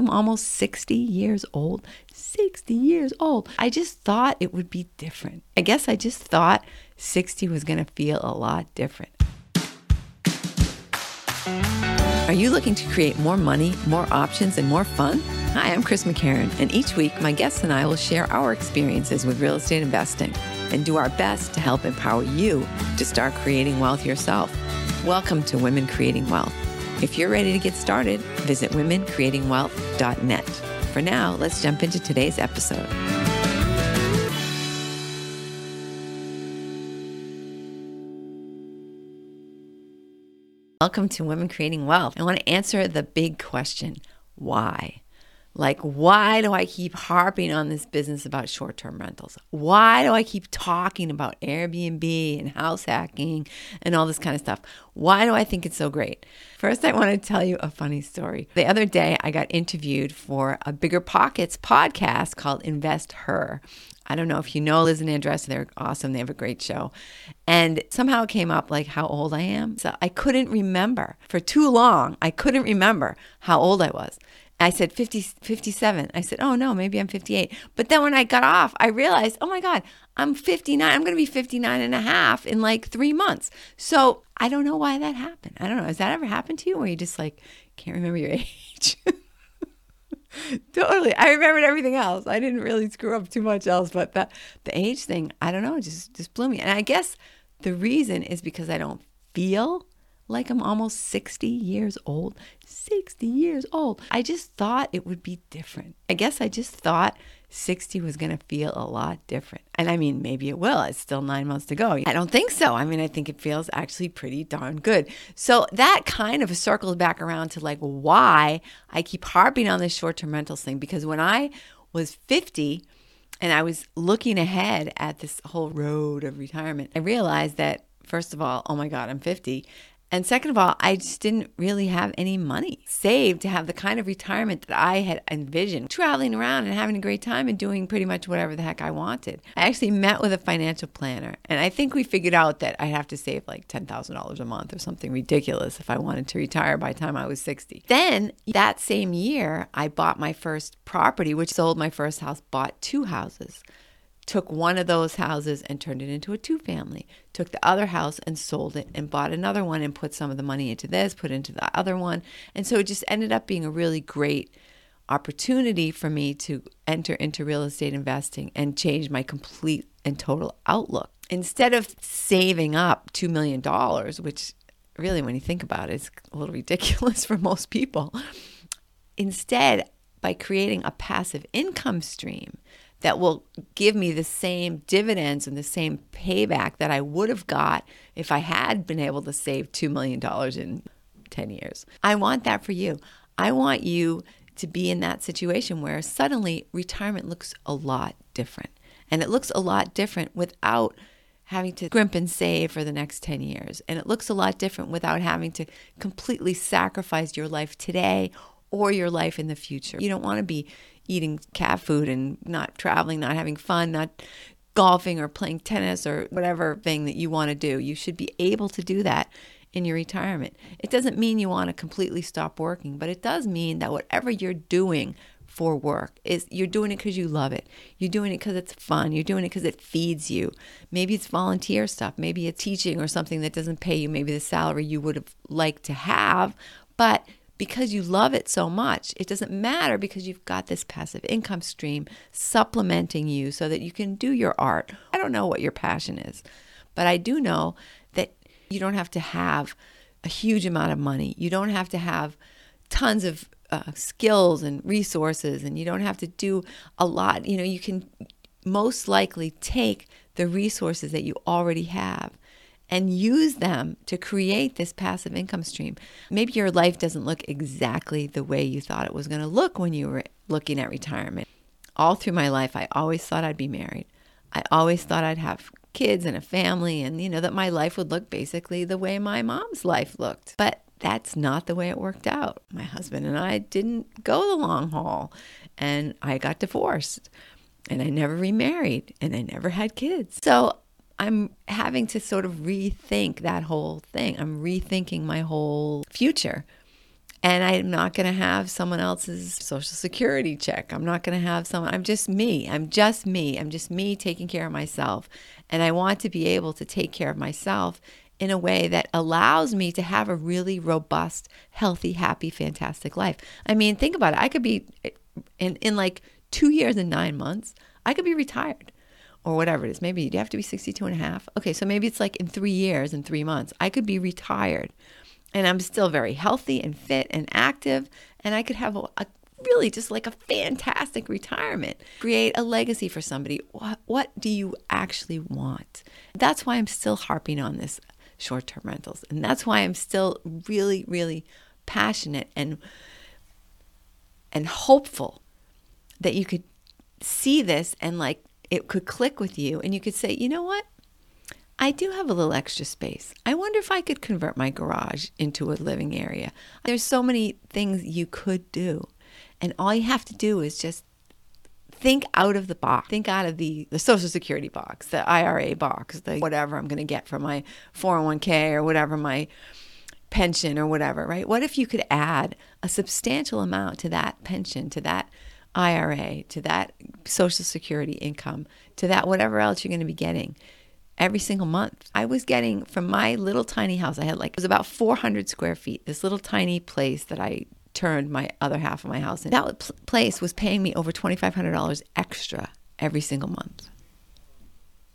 I'm almost 60 years old. 60 years old. I just thought it would be different. I guess I just thought 60 was going to feel a lot different. Are you looking to create more money, more options, and more fun? Hi, I'm Chris McCarron, and each week my guests and I will share our experiences with real estate investing and do our best to help empower you to start creating wealth yourself. Welcome to Women Creating Wealth. If you're ready to get started, visit womencreatingwealth.net. For now, let's jump into today's episode. Welcome to Women Creating Wealth. I want to answer the big question why? Like, why do I keep harping on this business about short term rentals? Why do I keep talking about Airbnb and house hacking and all this kind of stuff? Why do I think it's so great? First, I want to tell you a funny story. The other day, I got interviewed for a Bigger Pockets podcast called Invest Her. I don't know if you know Liz and Andresa, they're awesome. They have a great show. And somehow it came up like how old I am. So I couldn't remember for too long. I couldn't remember how old I was. I said 50, 57. I said, oh no, maybe I'm 58. But then when I got off, I realized, oh my God, I'm 59. I'm going to be 59 and a half in like three months. So I don't know why that happened. I don't know. Has that ever happened to you where you just like can't remember your age? totally. I remembered everything else. I didn't really screw up too much else, but the the age thing, I don't know, just just blew me. And I guess the reason is because I don't feel like I'm almost 60 years old. 60 years old. I just thought it would be different. I guess I just thought 60 was going to feel a lot different. And I mean, maybe it will. It's still nine months to go. I don't think so. I mean, I think it feels actually pretty darn good. So that kind of circles back around to like why I keep harping on this short term rentals thing. Because when I was 50, and I was looking ahead at this whole road of retirement. I realized that, first of all, oh my God, I'm 50. And second of all, I just didn't really have any money saved to have the kind of retirement that I had envisioned, traveling around and having a great time and doing pretty much whatever the heck I wanted. I actually met with a financial planner, and I think we figured out that I'd have to save like $10,000 a month or something ridiculous if I wanted to retire by the time I was 60. Then that same year, I bought my first property, which sold my first house, bought two houses took one of those houses and turned it into a two family, took the other house and sold it and bought another one and put some of the money into this, put into the other one. And so it just ended up being a really great opportunity for me to enter into real estate investing and change my complete and total outlook. Instead of saving up $2 million, which really, when you think about it, is a little ridiculous for most people, instead, by creating a passive income stream that will give me the same dividends and the same payback that I would have got if I had been able to save $2 million in 10 years. I want that for you. I want you to be in that situation where suddenly retirement looks a lot different. And it looks a lot different without having to scrimp and save for the next 10 years. And it looks a lot different without having to completely sacrifice your life today or your life in the future. You don't want to be eating cat food and not traveling, not having fun, not golfing or playing tennis or whatever thing that you want to do. You should be able to do that in your retirement. It doesn't mean you want to completely stop working, but it does mean that whatever you're doing for work is you're doing it because you love it. You're doing it because it's fun. You're doing it because it feeds you. Maybe it's volunteer stuff. Maybe it's teaching or something that doesn't pay you maybe the salary you would have liked to have, but because you love it so much. It doesn't matter because you've got this passive income stream supplementing you so that you can do your art. I don't know what your passion is, but I do know that you don't have to have a huge amount of money. You don't have to have tons of uh, skills and resources, and you don't have to do a lot. You know, you can most likely take the resources that you already have and use them to create this passive income stream. Maybe your life doesn't look exactly the way you thought it was going to look when you were looking at retirement. All through my life, I always thought I'd be married. I always thought I'd have kids and a family and you know that my life would look basically the way my mom's life looked. But that's not the way it worked out. My husband and I didn't go the long haul and I got divorced and I never remarried and I never had kids. So I'm having to sort of rethink that whole thing. I'm rethinking my whole future. And I'm not going to have someone else's social security check. I'm not going to have someone, I'm just me. I'm just me. I'm just me taking care of myself. And I want to be able to take care of myself in a way that allows me to have a really robust, healthy, happy, fantastic life. I mean, think about it. I could be in, in like two years and nine months, I could be retired or whatever it is. Maybe you have to be 62 and a half. Okay, so maybe it's like in three years and three months, I could be retired and I'm still very healthy and fit and active, and I could have a, a really just like a fantastic retirement, create a legacy for somebody. What, what do you actually want? That's why I'm still harping on this short term rentals. And that's why I'm still really, really passionate and and hopeful that you could see this and like it could click with you and you could say, you know what? I do have a little extra space. I wonder if I could convert my garage into a living area. There's so many things you could do. And all you have to do is just think out of the box. Think out of the, the Social Security box, the IRA box, the whatever I'm going to get from my 401k or whatever my pension or whatever, right? What if you could add a substantial amount to that pension, to that IRA, to that Social Security income, to that whatever else you're going to be getting? every single month. I was getting from my little tiny house, I had like, it was about 400 square feet, this little tiny place that I turned my other half of my house in. That place was paying me over $2,500 extra every single month.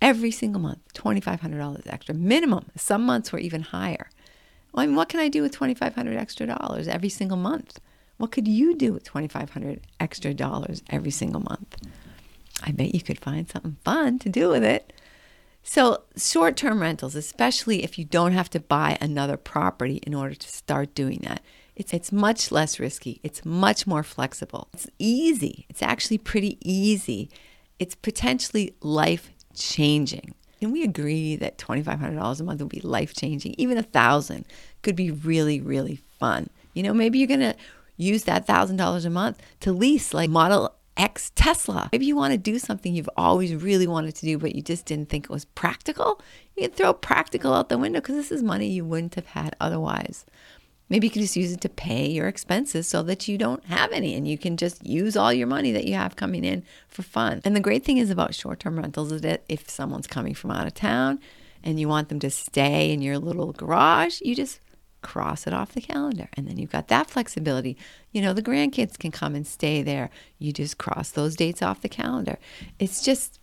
Every single month, $2,500 extra minimum. Some months were even higher. Well, I mean, what can I do with 2,500 extra dollars every single month? What could you do with 2,500 extra dollars every single month? I bet you could find something fun to do with it. So, short term rentals, especially if you don't have to buy another property in order to start doing that, it's, it's much less risky. It's much more flexible. It's easy. It's actually pretty easy. It's potentially life changing. Can we agree that $2,500 a month would be life changing? Even a thousand could be really, really fun. You know, maybe you're going to use that $1,000 a month to lease like Model X Tesla. Maybe you want to do something you've always really wanted to do, but you just didn't think it was practical. You can throw practical out the window because this is money you wouldn't have had otherwise. Maybe you can just use it to pay your expenses so that you don't have any and you can just use all your money that you have coming in for fun. And the great thing is about short term rentals is that if someone's coming from out of town and you want them to stay in your little garage, you just cross it off the calendar. And then you've got that flexibility. You know, the grandkids can come and stay there. You just cross those dates off the calendar. It's just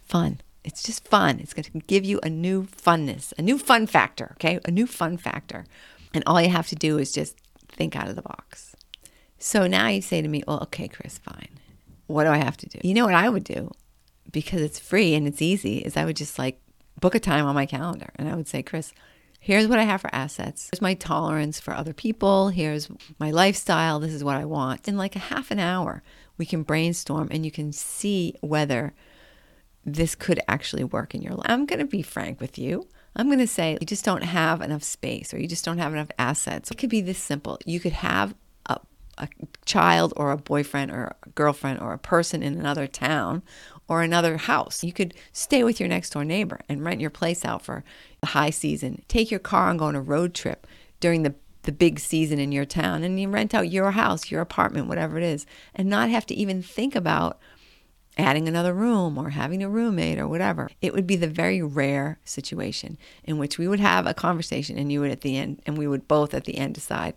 fun. It's just fun. It's going to give you a new funness, a new fun factor, okay? A new fun factor. And all you have to do is just think out of the box. So now you say to me, well, okay, Chris, fine. What do I have to do? You know what I would do? Because it's free and it's easy, is I would just like book a time on my calendar and I would say, Chris, here's what I have for assets. Here's my tolerance for other people. Here's my lifestyle. This is what I want. In like a half an hour, we can brainstorm and you can see whether this could actually work in your life. I'm going to be frank with you. I'm going to say you just don't have enough space or you just don't have enough assets. It could be this simple. You could have a, a child or a boyfriend or a girlfriend or a person in another town or another house. You could stay with your next door neighbor and rent your place out for the high season. Take your car and go on a road trip during the the big season in your town and you rent out your house, your apartment, whatever it is, and not have to even think about adding another room or having a roommate or whatever. It would be the very rare situation in which we would have a conversation and you would at the end and we would both at the end decide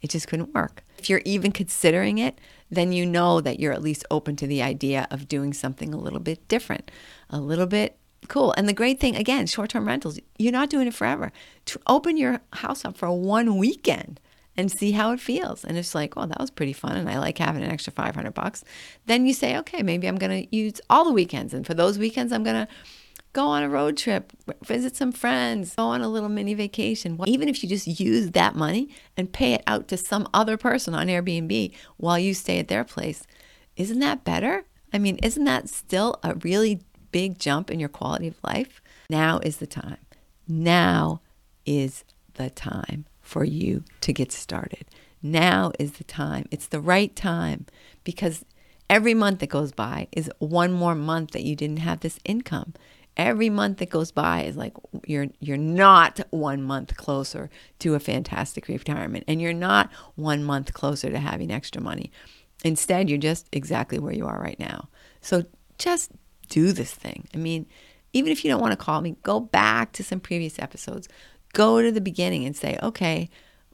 it just couldn't work. If you're even considering it, then you know that you're at least open to the idea of doing something a little bit different, a little bit cool. And the great thing, again, short term rentals, you're not doing it forever. To open your house up for one weekend and see how it feels. And it's like, well, that was pretty fun. And I like having an extra 500 bucks. Then you say, okay, maybe I'm going to use all the weekends. And for those weekends, I'm going to go on a road trip, visit some friends, go on a little mini vacation. Even if you just use that money and pay it out to some other person on Airbnb while you stay at their place, isn't that better? I mean, isn't that still a really big jump in your quality of life? Now is the time. Now is the time for you to get started. Now is the time. It's the right time because every month that goes by is one more month that you didn't have this income. Every month that goes by is like you're you're not one month closer to a fantastic retirement and you're not one month closer to having extra money. Instead you're just exactly where you are right now. So just do this thing. I mean even if you don't want to call me go back to some previous episodes. Go to the beginning and say okay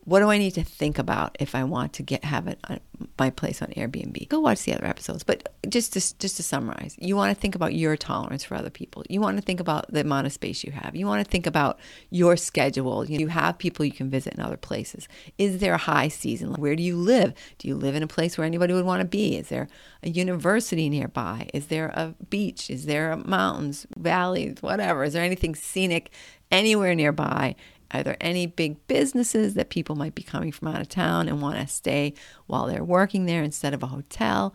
what do I need to think about if I want to get have it on my place on Airbnb? Go watch the other episodes. But just to, just to summarize, you want to think about your tolerance for other people. You want to think about the amount of space you have. You want to think about your schedule. You have people you can visit in other places. Is there a high season? Where do you live? Do you live in a place where anybody would want to be? Is there a university nearby? Is there a beach? Is there mountains, valleys, whatever? Is there anything scenic anywhere nearby? Are there any big businesses that people might be coming from out of town and want to stay while they're working there instead of a hotel?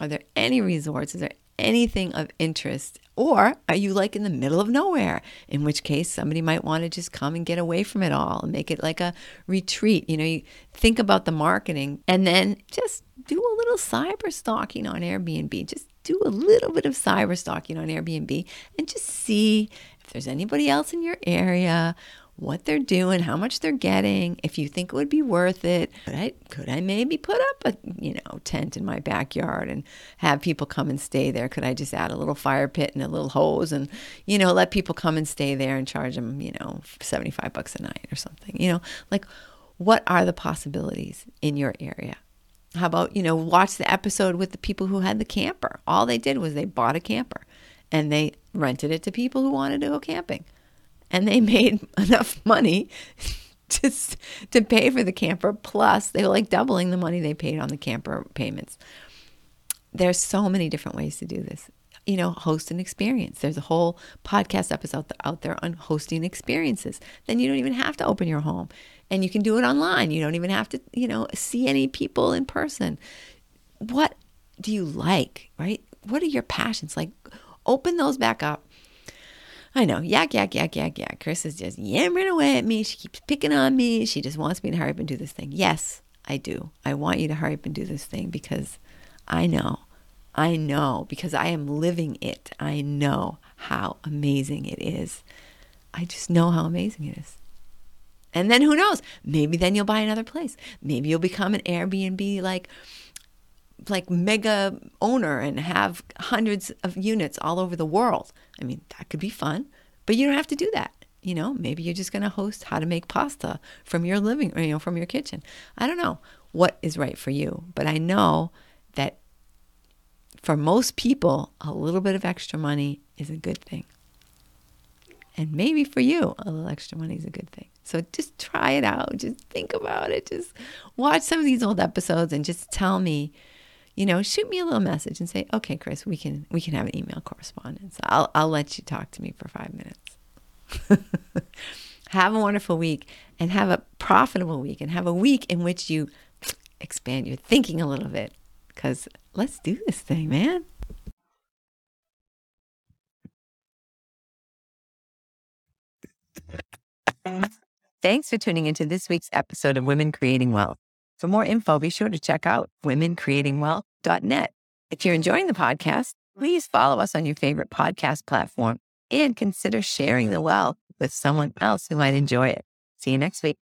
Are there any resorts? Is there anything of interest? Or are you like in the middle of nowhere? In which case, somebody might want to just come and get away from it all and make it like a retreat. You know, you think about the marketing and then just do a little cyber stalking on Airbnb. Just do a little bit of cyber stalking on Airbnb and just see if there's anybody else in your area what they're doing, how much they're getting, if you think it would be worth it. Could I, could I maybe put up a you know tent in my backyard and have people come and stay there? Could I just add a little fire pit and a little hose and you know let people come and stay there and charge them you know seventy five bucks a night or something? You know, like what are the possibilities in your area? How about you know watch the episode with the people who had the camper? All they did was they bought a camper and they rented it to people who wanted to go camping and they made enough money to, to pay for the camper. Plus, they were like doubling the money they paid on the camper payments. There's so many different ways to do this. You know, host an experience. There's a whole podcast episode out there on hosting experiences. Then you don't even have to open your home and you can do it online. You don't even have to, you know, see any people in person. What do you like, right? What are your passions? Like, open those back up I know, yak, yak, yak, yak, yak. Chris is just yammering away at me. She keeps picking on me. She just wants me to hurry up and do this thing. Yes, I do. I want you to hurry up and do this thing because I know, I know, because I am living it. I know how amazing it is. I just know how amazing it is. And then who knows? Maybe then you'll buy another place. Maybe you'll become an Airbnb like like mega owner and have hundreds of units all over the world. I mean, that could be fun, but you don't have to do that. You know, maybe you're just going to host how to make pasta from your living, you know, from your kitchen. I don't know what is right for you, but I know that for most people, a little bit of extra money is a good thing. And maybe for you, a little extra money is a good thing. So just try it out. Just think about it. Just watch some of these old episodes and just tell me you know, shoot me a little message and say, "Okay, Chris, we can we can have an email correspondence. I'll I'll let you talk to me for 5 minutes." have a wonderful week and have a profitable week and have a week in which you expand your thinking a little bit cuz let's do this thing, man. Thanks for tuning into this week's episode of Women Creating Wealth. For more info, be sure to check out womencreatingwealth.net. If you're enjoying the podcast, please follow us on your favorite podcast platform and consider sharing the wealth with someone else who might enjoy it. See you next week.